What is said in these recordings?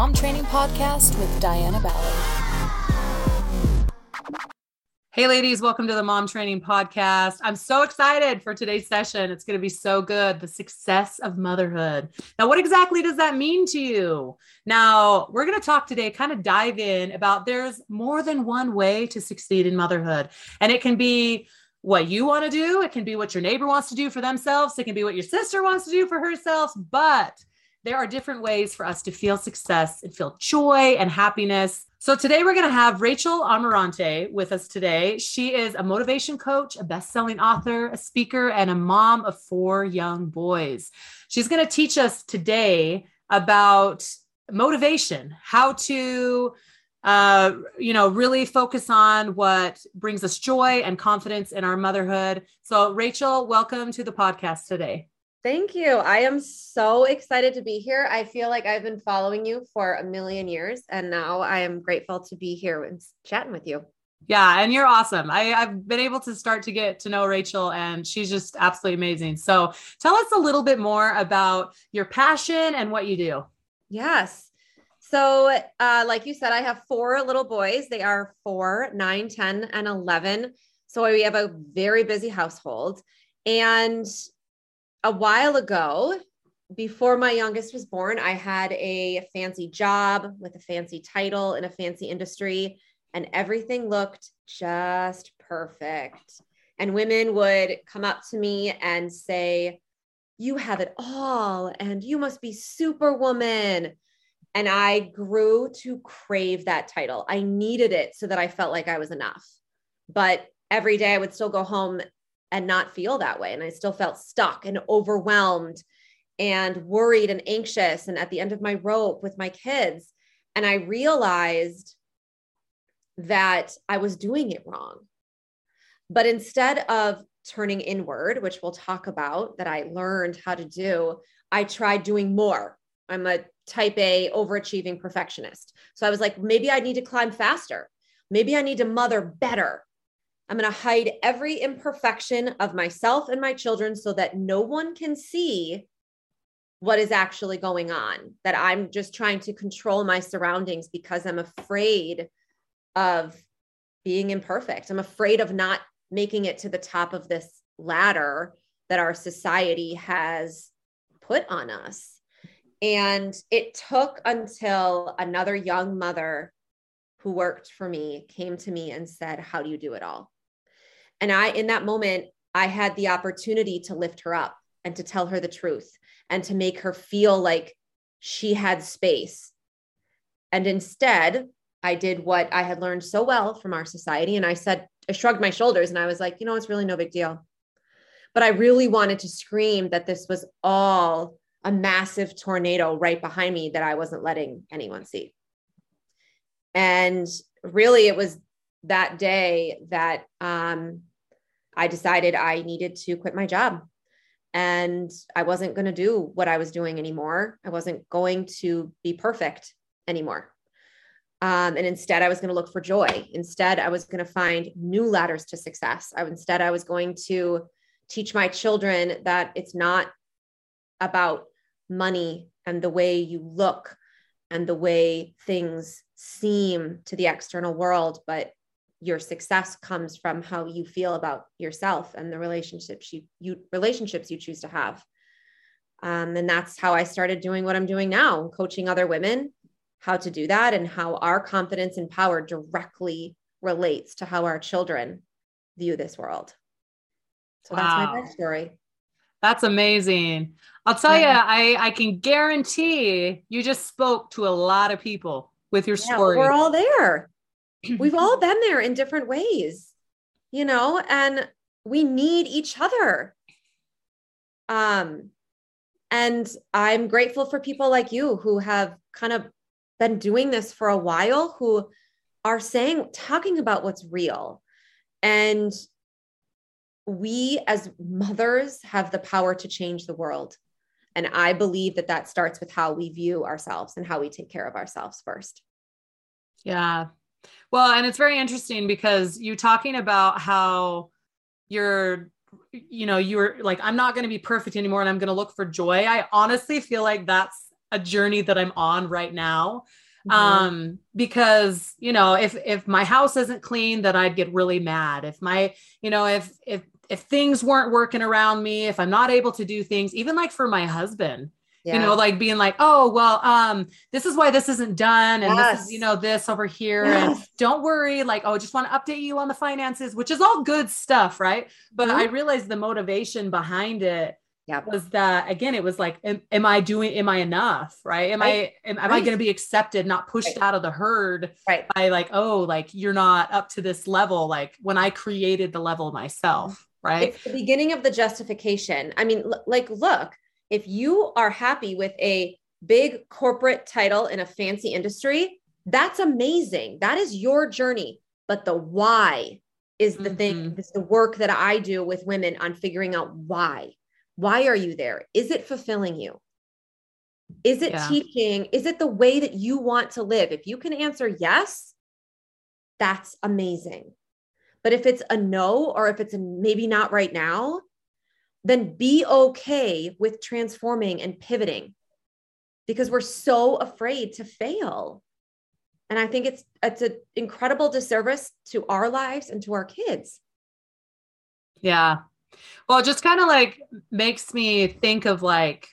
Mom Training Podcast with Diana Ballard. Hey, ladies, welcome to the Mom Training Podcast. I'm so excited for today's session. It's going to be so good. The success of motherhood. Now, what exactly does that mean to you? Now, we're going to talk today, kind of dive in about there's more than one way to succeed in motherhood, and it can be what you want to do, it can be what your neighbor wants to do for themselves, it can be what your sister wants to do for herself, but there are different ways for us to feel success and feel joy and happiness so today we're going to have Rachael Amarante with us today. She is a motivation coach, a best-selling author, a speaker, and a mom of four young boys. She's going to teach us today about motivation, how to uh, you know, really focus on what brings us joy and confidence in our motherhood. So, Rachael, welcome to the podcast today. Thank you. I am so excited to be here. I feel like I've been following you for a million years, and now I am grateful to be here and chatting with you. Yeah, and you're awesome. I, I've been able to start to get to know Rachael, and she's just absolutely amazing. So, tell us a little bit more about your passion and what you do. Yes. So, uh, like you said, I have four little boys. They are four, nine, 10, and 11. So, we have a very busy household. And a while ago, before my youngest was born, I had a fancy job with a fancy title in a fancy industry, and everything looked just perfect. And women would come up to me and say, You have it all, and you must be superwoman. And I grew to crave that title. I needed it so that I felt like I was enough. But every day I would still go home and not feel that way. And I still felt stuck and overwhelmed and worried and anxious and at the end of my rope with my kids. And I realized that I was doing it wrong. But instead of turning inward, which we'll talk about that I learned how to do, I tried doing more. I'm a type A overachieving perfectionist. So I was like, maybe I need to climb faster. Maybe I need to mother better. I'm going to hide every imperfection of myself and my children so that no one can see what is actually going on. That I'm just trying to control my surroundings because I'm afraid of being imperfect. I'm afraid of not making it to the top of this ladder that our society has put on us. And it took until another young mother who worked for me came to me and said, How do you do it all? And I, in that moment, I had the opportunity to lift her up and to tell her the truth and to make her feel like she had space. And instead, I did what I had learned so well from our society. And I said, I shrugged my shoulders and I was like, you know, it's really no big deal. But I really wanted to scream that this was all a massive tornado right behind me that I wasn't letting anyone see. And really, it was that day that um, I decided I needed to quit my job and I wasn't going to do what I was doing anymore. I wasn't going to be perfect anymore. Um, and instead, I was going to look for joy. Instead, I was going to find new ladders to success. I, instead, I was going to teach my children that it's not about money and the way you look and the way things seem to the external world, but your success comes from how you feel about yourself and the relationships you, you relationships you choose to have. Um, and that's how i started doing what i'm doing now coaching other women how to do that and how our confidence and power directly relates to how our children view this world. So wow. that's my story. That's amazing. I'll tell yeah. you i i can guarantee you just spoke to a lot of people with your yeah, story. we're all there we've all been there in different ways, you know, and we need each other. Um, and I'm grateful for people like you who have kind of been doing this for a while, who are saying, talking about what's real. And we as mothers have the power to change the world. And I believe that that starts with how we view ourselves and how we take care of ourselves first. Yeah, well, and it's very interesting because you talking about how you're you know you're like i'm not going to be perfect anymore and i'm going to look for joy i honestly feel like that's a journey that I'm on right now. Mhm. Um, because you know, if if my house isn't clean, then I'd get really mad. If my, you know, if if if things weren't working around me, if I'm not able to do things, even like for my husband, you know, like being like, oh, well, um, this is why this isn't done, and this is, you know, this over here, Yes. and don't worry, like, oh, I just want to update you on the finances, which is all good stuff, right? But Mhm. I realized the motivation behind it Yep. was that again, it was like, am, am I doing, am I enough, right? Am Right. I, am, am I going to be accepted, not pushed Right. out of the herd right. by like, oh, like you're not up to this level, like when I created the level myself, right? It's the beginning of the justification. I mean, l- like, look, if you are happy with a big corporate title in a fancy industry, that's amazing. That is your journey. But the why is the thing, Mhm. is the work that I do with women on figuring out why. Why are you there? Is it fulfilling you? Is it Yeah. teaching? Is it the way that you want to live? If you can answer yes, that's amazing. But if it's a no, or if it's a maybe not right now, then be okay with transforming and pivoting because we're so afraid to fail. And I think it's it's an incredible disservice to our lives and to our kids. Yeah. Well, it just kind of like makes me think of like,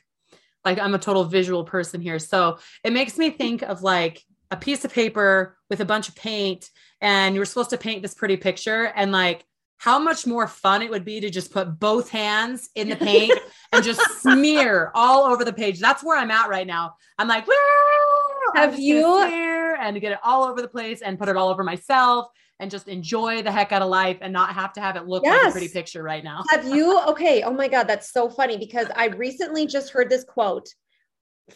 like I'm a total visual person here. So it makes me think of like a piece of paper with a bunch of paint and you were supposed to paint this pretty picture and like how much more fun it would be to just put both hands in the paint and just smear all over the page. That's where I'm at right now. I'm like, "Woo!" I'm Have you- smear and get it all over the place and put it all over myself and just enjoy the heck out of life and not have to have it look like a pretty picture right now. Have you? Okay. Oh my God, that's so funny because I recently just heard this quote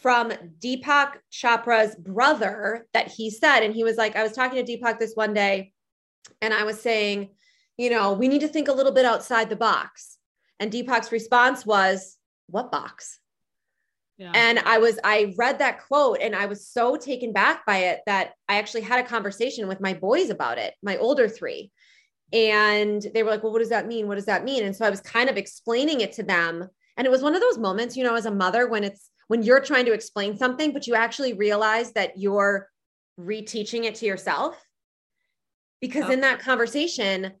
from Deepak Chopra's brother that he said. And he was like, I was talking to Deepak this one day and I was saying, you know, we need to think a little bit outside the box. And Deepak's response was, What box? Yeah. And I was, I read that quote and I was so taken back by it that I actually had a conversation with my boys about it, my older three. And they were like, well, what does that mean? What does that mean? And so I was kind of explaining it to them. And it was one of those moments, you know, as a mother, when it's when you're trying to explain something, but you actually realize that you're reteaching it to yourself. Because in that conversation,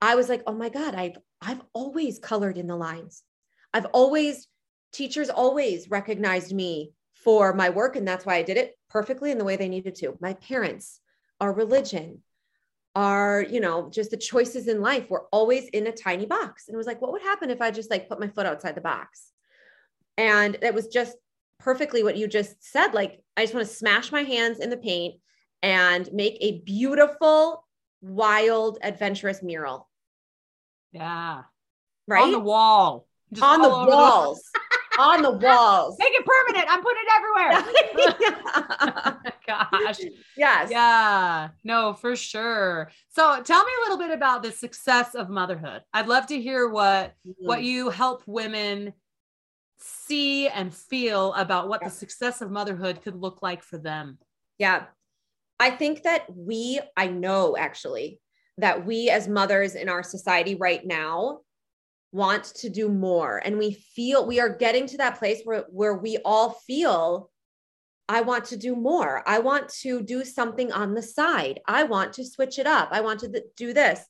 I was like, oh my God, I've I've always colored in the lines. I've always teachers always recognized me for my work and that's why I did it perfectly in the way they needed to. My parents, our religion, our, you know, just the choices in life were always in a tiny box. And it was like, what would happen if I just like put my foot outside the box? And it was just perfectly what you just said. Like, I just want to smash my hands in the paint and make a beautiful, wild, adventurous mural. Yeah. Right? On the wall. Just On the walls. on the walls. Make it permanent. I'm putting it everywhere. Gosh. yes. Yeah. No, for sure. So tell me a little bit about the success of motherhood. I'd love to hear what mm. what you help women see and feel about what the success of motherhood could look like for them. Yeah. I think that we, I know actually, that we as mothers in our society right now want to do more. And we feel we are getting to that place where, where we all feel, I want to do more. I want to do something on the side. I want to switch it up. I want to th- do this.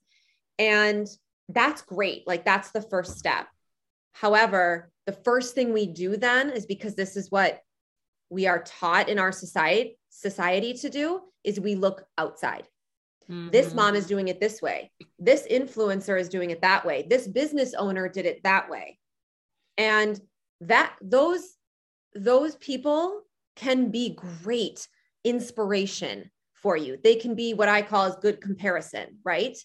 And that's great. Like that's the first step. However, the first thing we do then is because this is what we are taught in our society society to do is we look outside. This Mhm. mom is doing it this way. This influencer is doing it that way. This business owner did it that way. And that those those people can be great inspiration for you. They can be what I call as good comparison, right?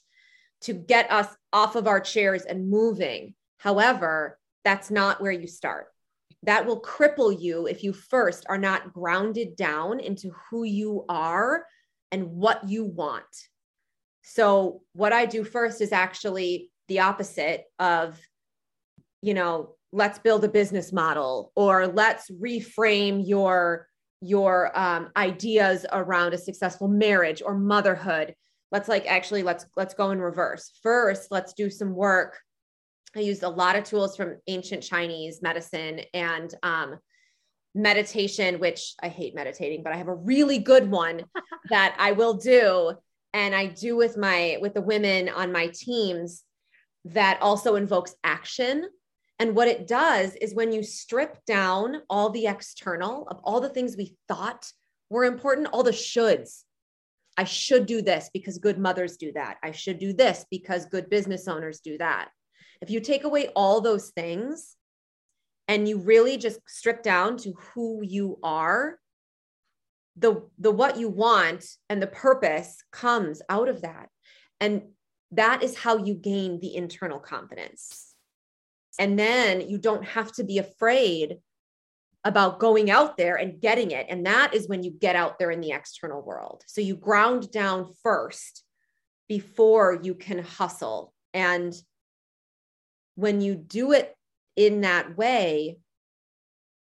To get us off of our chairs and moving. However, that's not where you start. That will cripple you if you first are not grounded down into who you are and what you want. So, what I do first is actually the opposite of, you know, let's build a business model or let's reframe your your um, ideas around a successful marriage or motherhood let's like actually let's let's go in reverse first let's do some work i used a lot of tools from ancient chinese medicine and um, meditation, which I hate meditating, but I have a really good one that I will do. And I do with my with the women on my teams that also invokes action. And what it does is when you strip down all the external of all the things we thought were important, all the shoulds. I should do this because good mothers do that. I should do this because good business owners do that. If you take away all those things and you really just strip down to who you are, the the what you want and the purpose comes out of that. And that is how you gain the internal confidence. And then you don't have to be afraid about going out there and getting it. And that is when you get out there in the external world. So you ground down first before you can hustle. And when you do it in that way,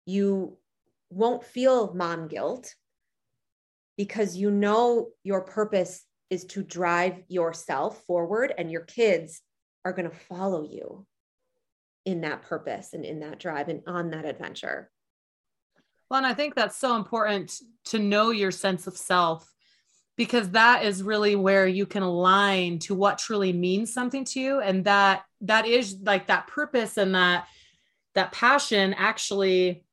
you won't feel mom guilt because you know your purpose is to drive yourself forward and your kids are going to follow you in that purpose and in that drive and on that adventure. Well, and I think that's so important to know your sense of self because that is really where you can align to what truly means something to you and that that is like that purpose and that that passion actually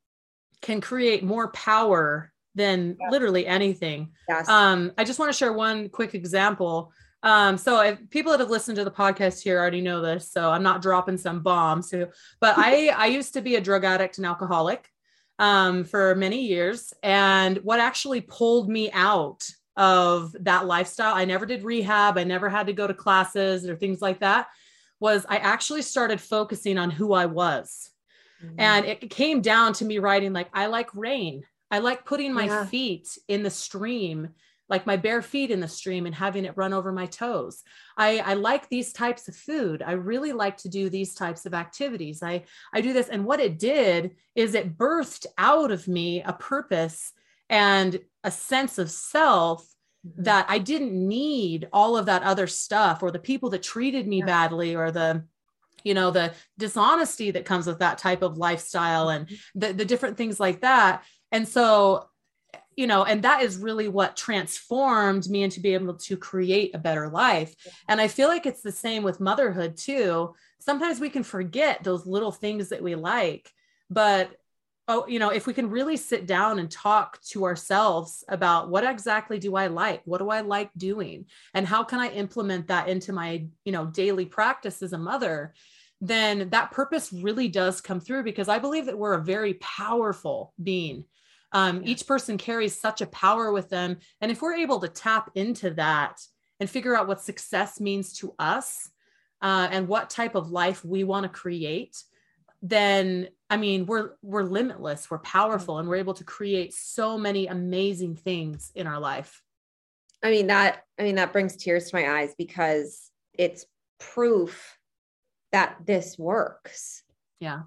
can create more power than yes. literally anything. Yes. Um, I just want to share one quick example. Um, so if people that have listened to the podcast here already know this, so I'm not dropping some bombs. So, but I I used to be a drug addict and alcoholic um, for many years, and what actually pulled me out of that lifestyle, I never did rehab. I never had to go to classes or things like that. Was I actually started focusing on who I was. Mm-hmm. And it came down to me writing, like, I like rain. I like putting my yeah. feet in the stream, like my bare feet in the stream and having it run over my toes. I, I like these types of food. I really like to do these types of activities. I, I do this. And what it did is it birthed out of me a purpose and a sense of self mm-hmm. that I didn't need all of that other stuff or the people that treated me yeah. badly or the you know the dishonesty that comes with that type of lifestyle and mm-hmm. the, the different things like that and so, you know, and that is really what transformed me into being able to create a better life. And I feel like it's the same with motherhood too. Sometimes we can forget those little things that we like, but oh you know if we can really sit down and talk to ourselves about what exactly do i like what do i like doing and how can i implement that into my you know daily practice as a mother then that purpose really does come through because i believe that we're a very powerful being um, yeah. Each person carries such a power with them. And if we're able to tap into that and figure out what success means to us uh, and what type of life we want to create, then I mean we're we're limitless, we're powerful, and we're able to create so many amazing things in our life. I mean that I mean that brings tears to my eyes because it's proof that this works. Yeah.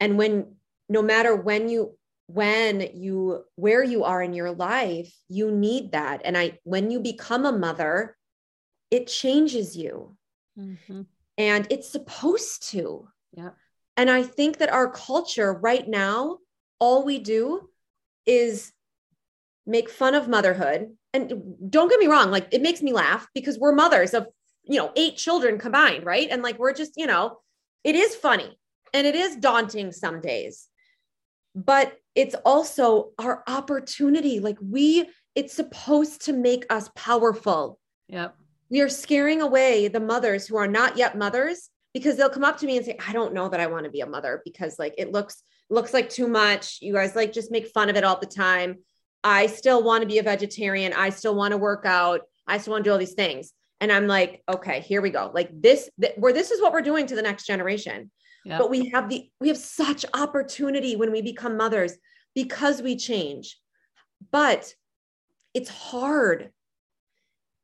And when no matter when you when you where you are in your life you need that. And i when you become a mother it changes you. Mm-hmm. and it's supposed to. Yeah. And i think that our culture right now all we do is make fun of motherhood. And don't get me wrong like it makes me laugh because we're mothers of you know eight children combined right? And like we're just you know it is funny and it is daunting some days but it's also our opportunity. Like we, it's supposed to make us powerful. Yep. We are scaring away the mothers who are not yet mothers because they'll come up to me and say, I don't know that I want to be a mother because like it looks looks like too much. You guys like just make fun of it all the time. I still want to be a vegetarian. I still want to work out. I still want to do all these things. And I'm like, okay, here we go. Like this, th- where this is what we're doing to the next generation. But we have the we have such opportunity when we become mothers because we change. But it's hard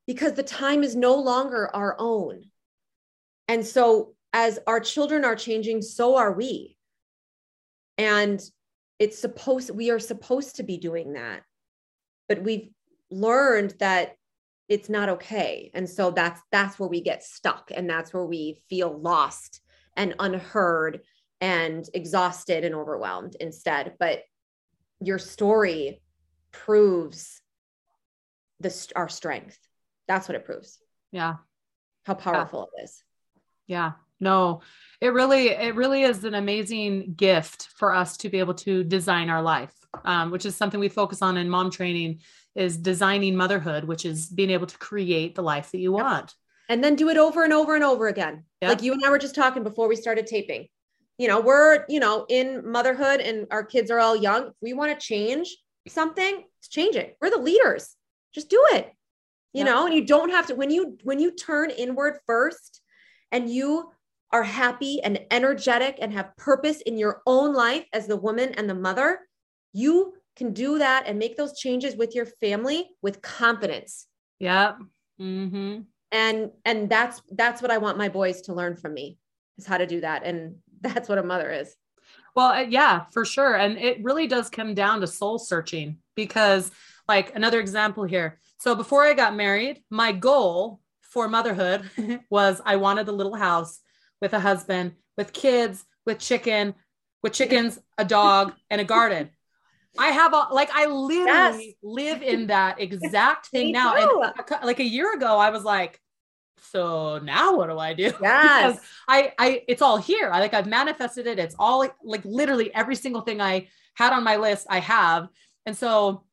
because the time is no longer our own. And so as our children are changing, so are we. And it's supposed we are supposed to be doing that. But we've learned that it's not okay. And so that's that's where we get stuck and that's where we feel lost and unheard and exhausted and overwhelmed instead. But your story proves this our strength. That's what it proves. Yeah. How powerful yeah. it is. Yeah. No, it really, it really is an amazing gift for us to be able to design our life, um, which is something we focus on in mom training is designing motherhood, which is being able to create the life that you want. And then do it over and over and over again. Yep. Like you and I were just talking before we started taping. You know, we're, you know, in motherhood and our kids are all young. If we want to change something, change it. We're the leaders. Just do it. You yep. know, and you don't have to when you when you turn inward first and you are happy and energetic and have purpose in your own life as the woman and the mother, you can do that and make those changes with your family with confidence. Yeah. Mm-hmm. And and that's that's what I want my boys to learn from me is how to do that. And that's what a mother is. Well, uh, yeah, for sure. And it really does come down to soul searching because, like, another example here. So, before I got married, my goal for motherhood was I wanted a little house with a husband, with kids, with chicken, with chickens, a dog, and a garden. I have a like I literally yes. live in that exact thing now. And like a year ago, I was like, so now what do I do? Yes. I I it's all here. I like I've manifested it. It's all like, like literally every single thing I had on my list, I have. And so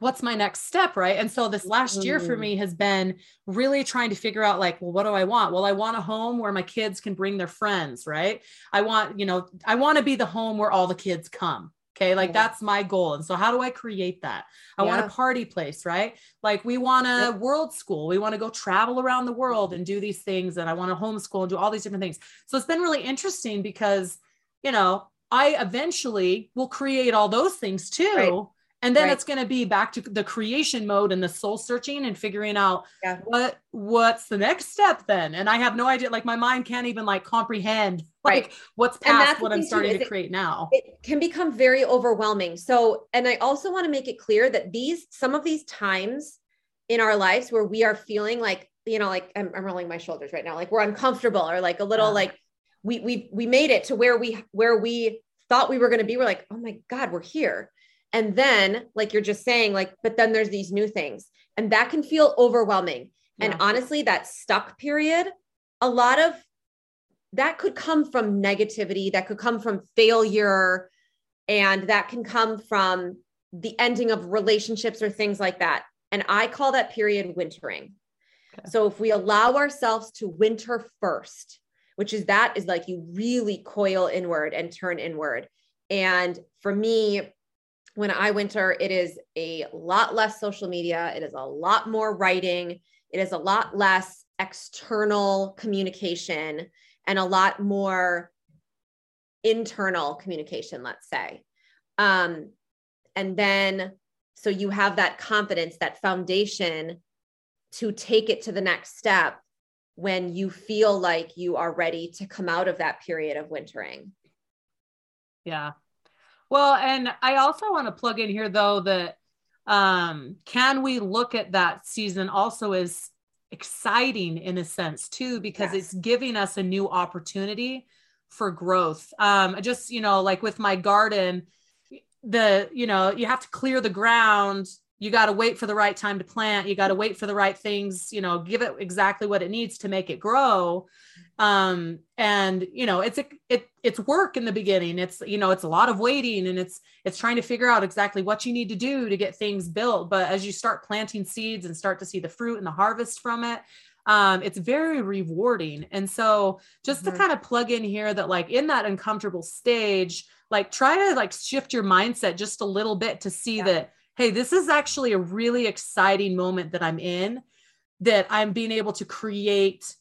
what's my next step right and so this last year for mm. me has been really trying to figure out like well what do i want well i want a home where my kids can bring their friends right i want you know i want to be the home where all the kids come okay like yeah. that's my goal and so how do i create that i yeah. want a party place right like we want a world school we want to go travel around the world and do these things and i want to homeschool and do all these different things so it's been really interesting because you know I eventually will create all those things too. Right and then right. it's going to be back to the creation mode and the soul searching and figuring out yeah. what what's the next step then and i have no idea like my mind can't even like comprehend like right. what's past what i'm starting to create now it can become very overwhelming so and i also want to make it clear that these some of these times in our lives where we are feeling like you know like i'm, I'm rolling my shoulders right now like we're uncomfortable or like a little yeah. like we we we made it to where we where we thought we were going to be we're like oh my god we're here and then, like you're just saying, like, but then there's these new things, and that can feel overwhelming. Yeah. And honestly, that stuck period, a lot of that could come from negativity, that could come from failure, and that can come from the ending of relationships or things like that. And I call that period wintering. Okay. So if we allow ourselves to winter first, which is that is like you really coil inward and turn inward. And for me, when I winter, it is a lot less social media. It is a lot more writing. It is a lot less external communication and a lot more internal communication, let's say. Um, and then, so you have that confidence, that foundation to take it to the next step when you feel like you are ready to come out of that period of wintering. Yeah, well, and I also want to plug in here though that um, can we look at that season also as exciting in a sense too because yes. it's giving us a new opportunity for growth. Um, just you know, like with my garden, the you know you have to clear the ground you got to wait for the right time to plant you got to wait for the right things you know give it exactly what it needs to make it grow um and you know it's a it it's work in the beginning it's you know it's a lot of waiting and it's it's trying to figure out exactly what you need to do to get things built but as you start planting seeds and start to see the fruit and the harvest from it um, it's very rewarding. And so just mm-hmm. to kind of plug in here that like in that uncomfortable stage, like try to like shift your mindset just a little bit to see yeah. that hey, this is actually a really exciting moment that I'm in, that I'm being able to create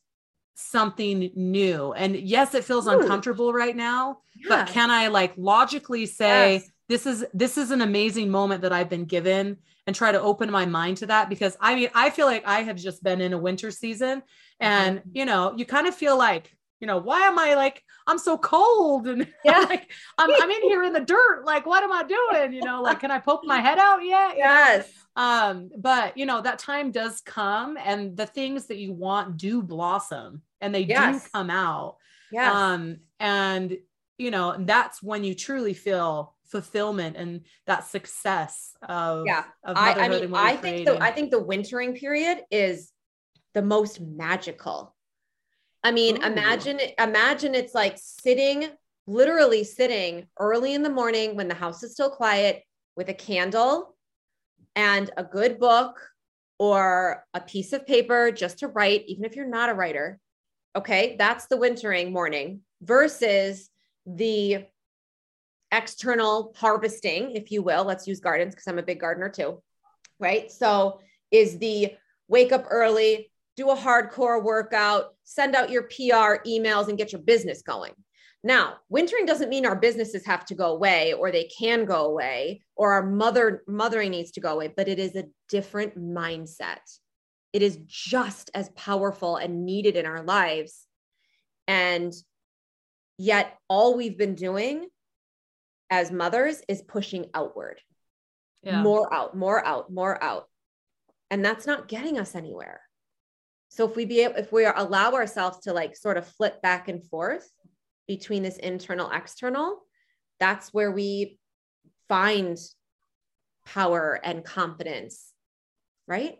something new. And yes, it feels Ooh. uncomfortable right now, yeah. but can I like logically say, yes. this is this is an amazing moment that I've been given and try to open my mind to that because I mean I feel like I have just been in a winter season and mm-hmm. you know you kind of feel like you know, why am I like, I'm so cold and yeah. like, I'm, I'm in here in the dirt. Like, what am I doing? You know, like, can I poke my head out yet? Yes. Um, but you know, that time does come and the things that you want do blossom and they yes. do come out. Yeah. Um, and you know, that's when you truly feel fulfillment and that success of Yeah. of I, I mean, I think the I think the wintering period is the most magical. I mean, Ooh. imagine imagine it's like sitting, literally sitting early in the morning when the house is still quiet with a candle and a good book or a piece of paper just to write, even if you're not a writer. Okay, that's the wintering morning versus the external harvesting, if you will. Let's use gardens because I'm a big gardener too. Right. So, is the wake up early, do a hardcore workout, send out your PR emails, and get your business going. Now, wintering doesn't mean our businesses have to go away or they can go away or our mother mothering needs to go away, but it is a different mindset. It is just as powerful and needed in our lives. And yet all we've been doing as mothers is pushing outward. yeah. More out, more out, more out. And that's not getting us anywhere. So if we be able, if we allow ourselves to like sort of flip back and forth between this internal external, that's where we find power and confidence. Right?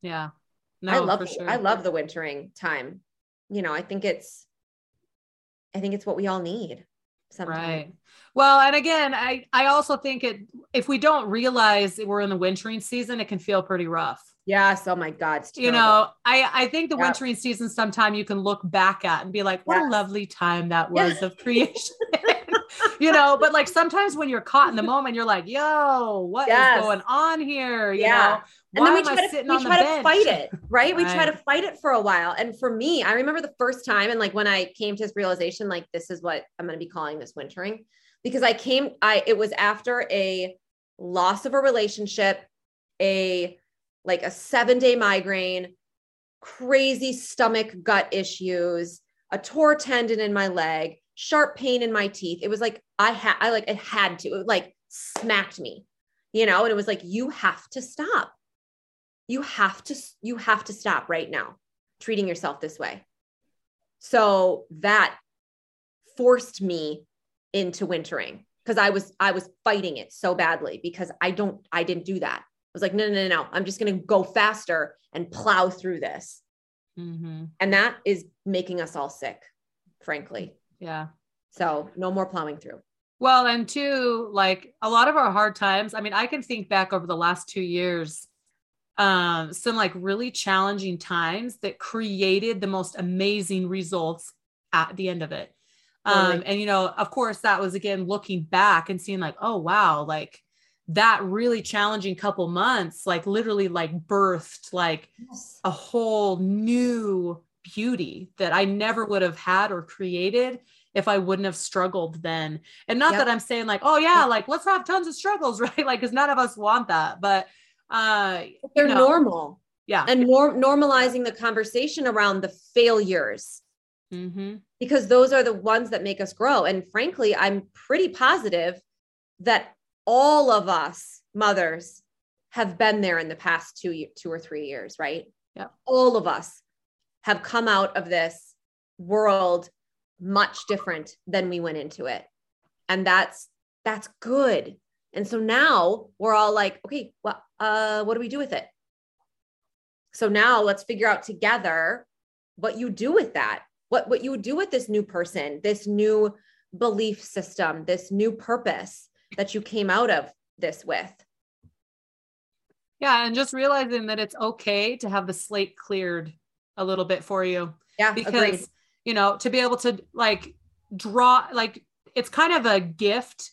yeah. I love sure. I love the wintering time. You know, I think it's I think it's what we all need sometimes. Right. Well, and again, I I also think it if we don't realize that we're in the wintering season, it can feel pretty rough. Yes. Oh my God. You know, I I think the Yeah. wintering season sometime you can look back at and be like, what a lovely time that was of creation. you know, but like sometimes when you're caught in the moment, you're like, yo, what is Yes. going on here? You Yeah. know, and why then we am try I to we try to fight it, right? We try to fight it for a while. And for me, I remember the first time and like when I came to this realization, like this is what I'm going to be calling this wintering, because I came, I it was after a loss of a relationship, a like a seven day migraine, crazy stomach gut issues, a tore tendon in my leg, sharp pain in my teeth. It was like I had, I like it had to, it like smacked me, you know, and it was like you have to stop. You have to you have to stop right now treating yourself this way. So that forced me into wintering because i was i was fighting it so badly because i don't i didn't do that was like no no no no i'm just going to go faster and plow through this Mhm. and that is making us all sick frankly Yeah. so no more plowing through Well, and two, like a lot of our hard times, I mean, I can think back over the last two years, um, some like really challenging times that created the most amazing results at the end of it. Um, Totally. and you know, of course, that was again looking back and seeing like, oh wow, like that really challenging couple months, like literally like birthed like a whole new beauty that I never would have had or created if I wouldn't have struggled then. And not Yep. that I'm saying like, oh yeah, like let's have tons of struggles, right? Like, because none of us want that. But uh they're you know, normal yeah. and nor- normalizing the conversation around the failures hmm because those are the ones that make us grow. And frankly, I'm pretty positive that all of us mothers have been there in the past two, two or three years, right? Yep. All of us have come out of this world much different than we went into it. And that's, that's good. And so now we're all like, okay, well, uh, what do we do with it? So now let's figure out together what you do with that what what you would do with this new person this new belief system this new purpose that you came out of this with Yeah. And just realizing that it's okay to have the slate cleared a little bit for you. yeah because agreed. you know to be able to like draw like it's kind of a gift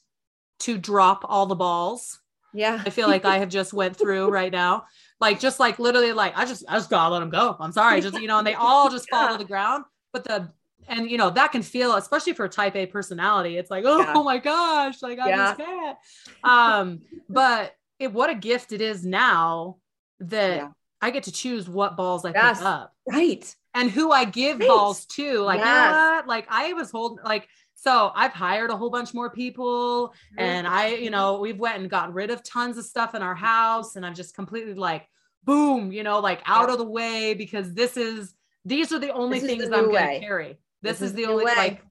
to drop all the balls yeah i feel like i have just went through right now like just like literally like i just i just gotta let them go i'm sorry just you know and they all just fall Yeah. to the ground but the and you know that can feel especially for a type a personality it's like oh, Yeah. my gosh like i Yeah. just can't um but it what a gift it is now that Yeah. i get to choose what balls i Yes. pick up right and who I give Right. balls to. Like, Yes. Like, I was holding, like, so I've hired a whole bunch more people, and I, you know, we've went and got rid of tons of stuff in our house, and I'm just completely like, boom, you know, like out Yeah. of the way because this is these are the only This things the I'm going to carry. This, This is, the only way. like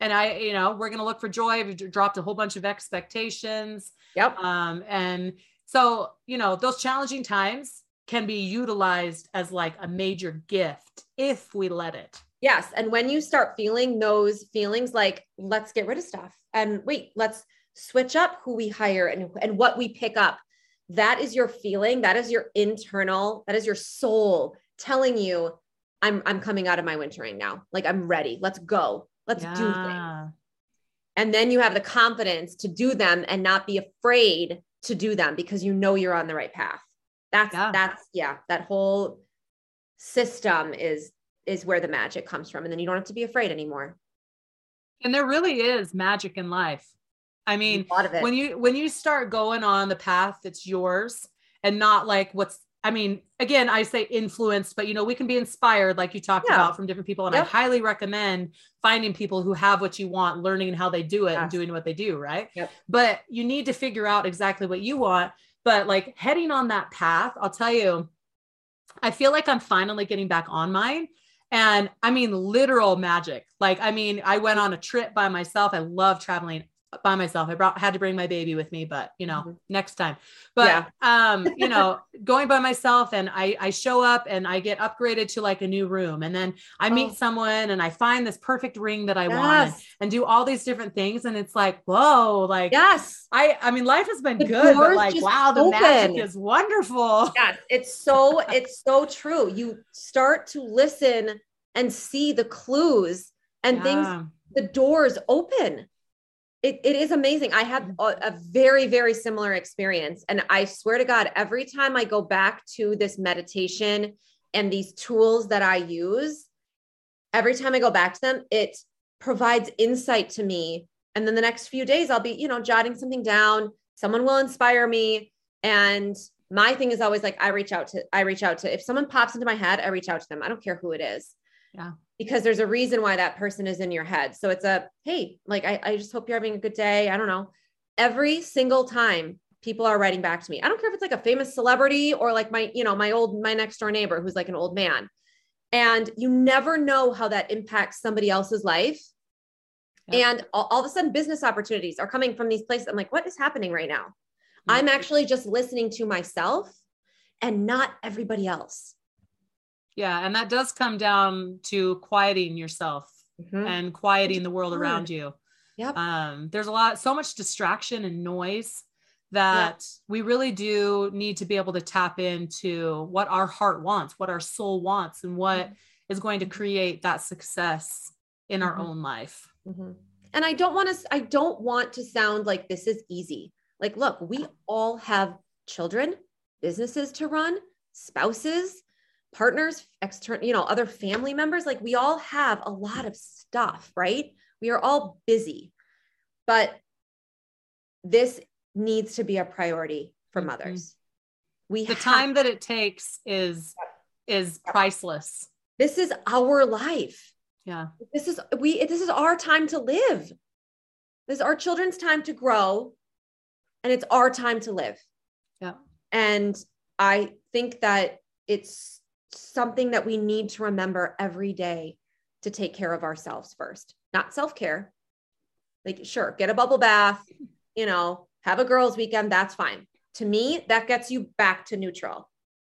and I, you know, we're going to look for joy. We've dropped a whole bunch of expectations. Yep. Um, and so, you know, those challenging times can be utilized as like a major gift if we let it. Yes. And when you start feeling those feelings like, let's get rid of stuff and wait, let's switch up who we hire and, and what we pick up. That is your feeling. That is your internal, that is your soul telling you, I'm I'm coming out of my wintering now. Like I'm ready. Let's go. Let's yeah. do things. And then you have the confidence to do them and not be afraid to do them because you know you're on the right path. That's yeah. that's yeah, that whole system is is where the magic comes from and then you don't have to be afraid anymore. And there really is magic in life. I mean, when you when you start going on the path that's yours and not like what's I mean, again, I say influenced, but you know, we can be inspired, like you talked yeah. about, from different people. And yep. I highly recommend finding people who have what you want, learning how they do it yes. and doing what they do, right? Yep. But you need to figure out exactly what you want. But like heading on that path, I'll tell you, I feel like I'm finally getting back on mine. And I mean, literal magic. Like, I mean, I went on a trip by myself. I love traveling by myself. I brought had to bring my baby with me, but you know, mm-hmm. next time. But yeah. um, you know, going by myself and I I show up and I get upgraded to like a new room and then I meet oh. someone and I find this perfect ring that I yes. want and, do all these different things and it's like, whoa, like yes. I I mean life has been the good, but like wow, the open. magic is wonderful. Yes, it's so it's so true. You start to listen and see the clues and yeah. things the doors open it, it is amazing. I had mm-hmm. a, a, very, very similar experience. And I swear to God, every time I go back to this meditation and these tools that I use, every time I go back to them, it provides insight to me. And then the next few days, I'll be, you know, jotting something down. Someone will inspire me. And my thing is always like, I reach out to, I reach out to, if someone pops into my head, I reach out to them. I don't care who it is. Yeah because there's a reason why that person is in your head. So it's a, hey, like, I, I just hope you're having a good day. I don't know. Every single time people are writing back to me, I don't care if it's like a famous celebrity or like my, you know, my old, my next door neighbor who's like an old man. And you never know how that impacts somebody else's life. And all, all, of a sudden, business opportunities are coming from these places. I'm like, what is happening right now? I'm mm-hmm. actually just listening to myself and not everybody else. Yeah. And that does come down to quieting yourself mm-hmm. and quieting the world around you. Yep. Um, there's a lot, so much distraction and noise that yeah. we really do need to be able to tap into what our heart wants, what our soul wants, and what mm-hmm. is going to create that success in our mm-hmm. own life. Mm-hmm. And I don't want to, I don't want to sound like this is easy. Like, look, we all have children, businesses to run, spouses, partners, external, you know, other family members, like we all have a lot of stuff, right? We are all busy. But this needs to be a priority for mm-hmm. mothers. We the have, time that it takes is is priceless. This is our life. Yeah. This is we this is our time to live. This is our children's time to grow and it's our time to live. Yeah. And I think that it's something that we need to remember every day to take care of ourselves first, not self care. Like, sure, get a bubble bath, you know, have a girls' weekend, that's fine. To me, that gets you back to neutral.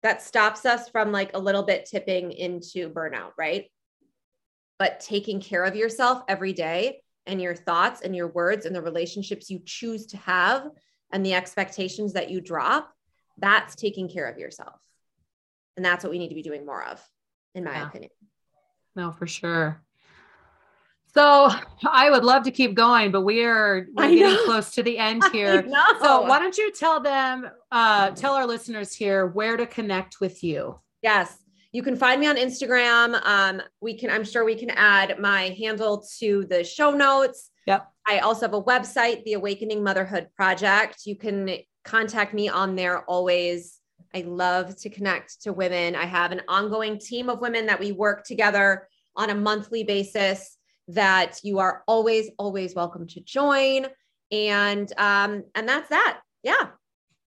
That stops us from like a little bit tipping into burnout, right? But taking care of yourself every day and your thoughts and your words and the relationships you choose to have and the expectations that you drop, that's taking care of yourself. And that's what we need to be doing more of, in my yeah. opinion. No, for sure. So I would love to keep going, but we are we're getting close to the end here. So why don't you tell them, uh, tell our listeners here where to connect with you? Yes. You can find me on Instagram. Um, we can, I'm sure we can add my handle to the show notes. Yep. I also have a website, the Awakening Motherhood Project. You can contact me on there always. I love to connect to women. I have an ongoing team of women that we work together on a monthly basis that you are always, always welcome to join. And um, and that's that. Yeah.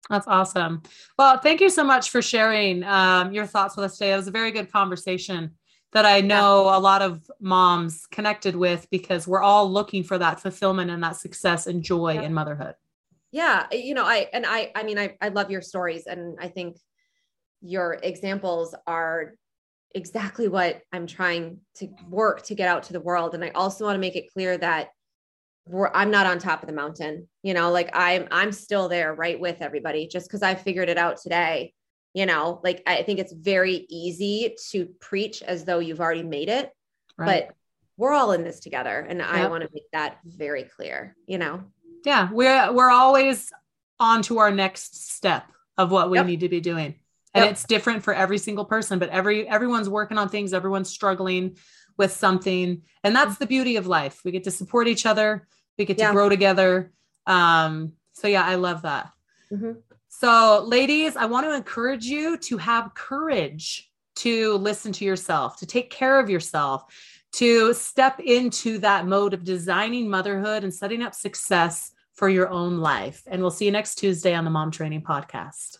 That's awesome. Well, thank you so much for sharing um, your thoughts with us today. It was a very good conversation. that I know yeah. a lot of moms connected with because we're all looking for that fulfillment and that success and joy yeah. in motherhood. Yeah, you know, I and I I mean I I love your stories and I think your examples are exactly what I'm trying to work to get out to the world and I also want to make it clear that we're, I'm not on top of the mountain, you know, like I'm I'm still there right with everybody just cuz I figured it out today you know like i think it's very easy to preach as though you've already made it right. but we're all in this together and yep. i want to make that very clear you know yeah we're we're always on to our next step of what we yep. need to be doing and yep. it's different for every single person but every everyone's working on things everyone's struggling with something and that's the beauty of life we get to support each other we get to grow together um so yeah i love that mm-hmm. So, ladies, I want to encourage you to have courage to listen to yourself, to take care of yourself, to step into that mode of designing motherhood and setting up success for your own life. And we'll see you next Tuesday on the Mom Training Podcast.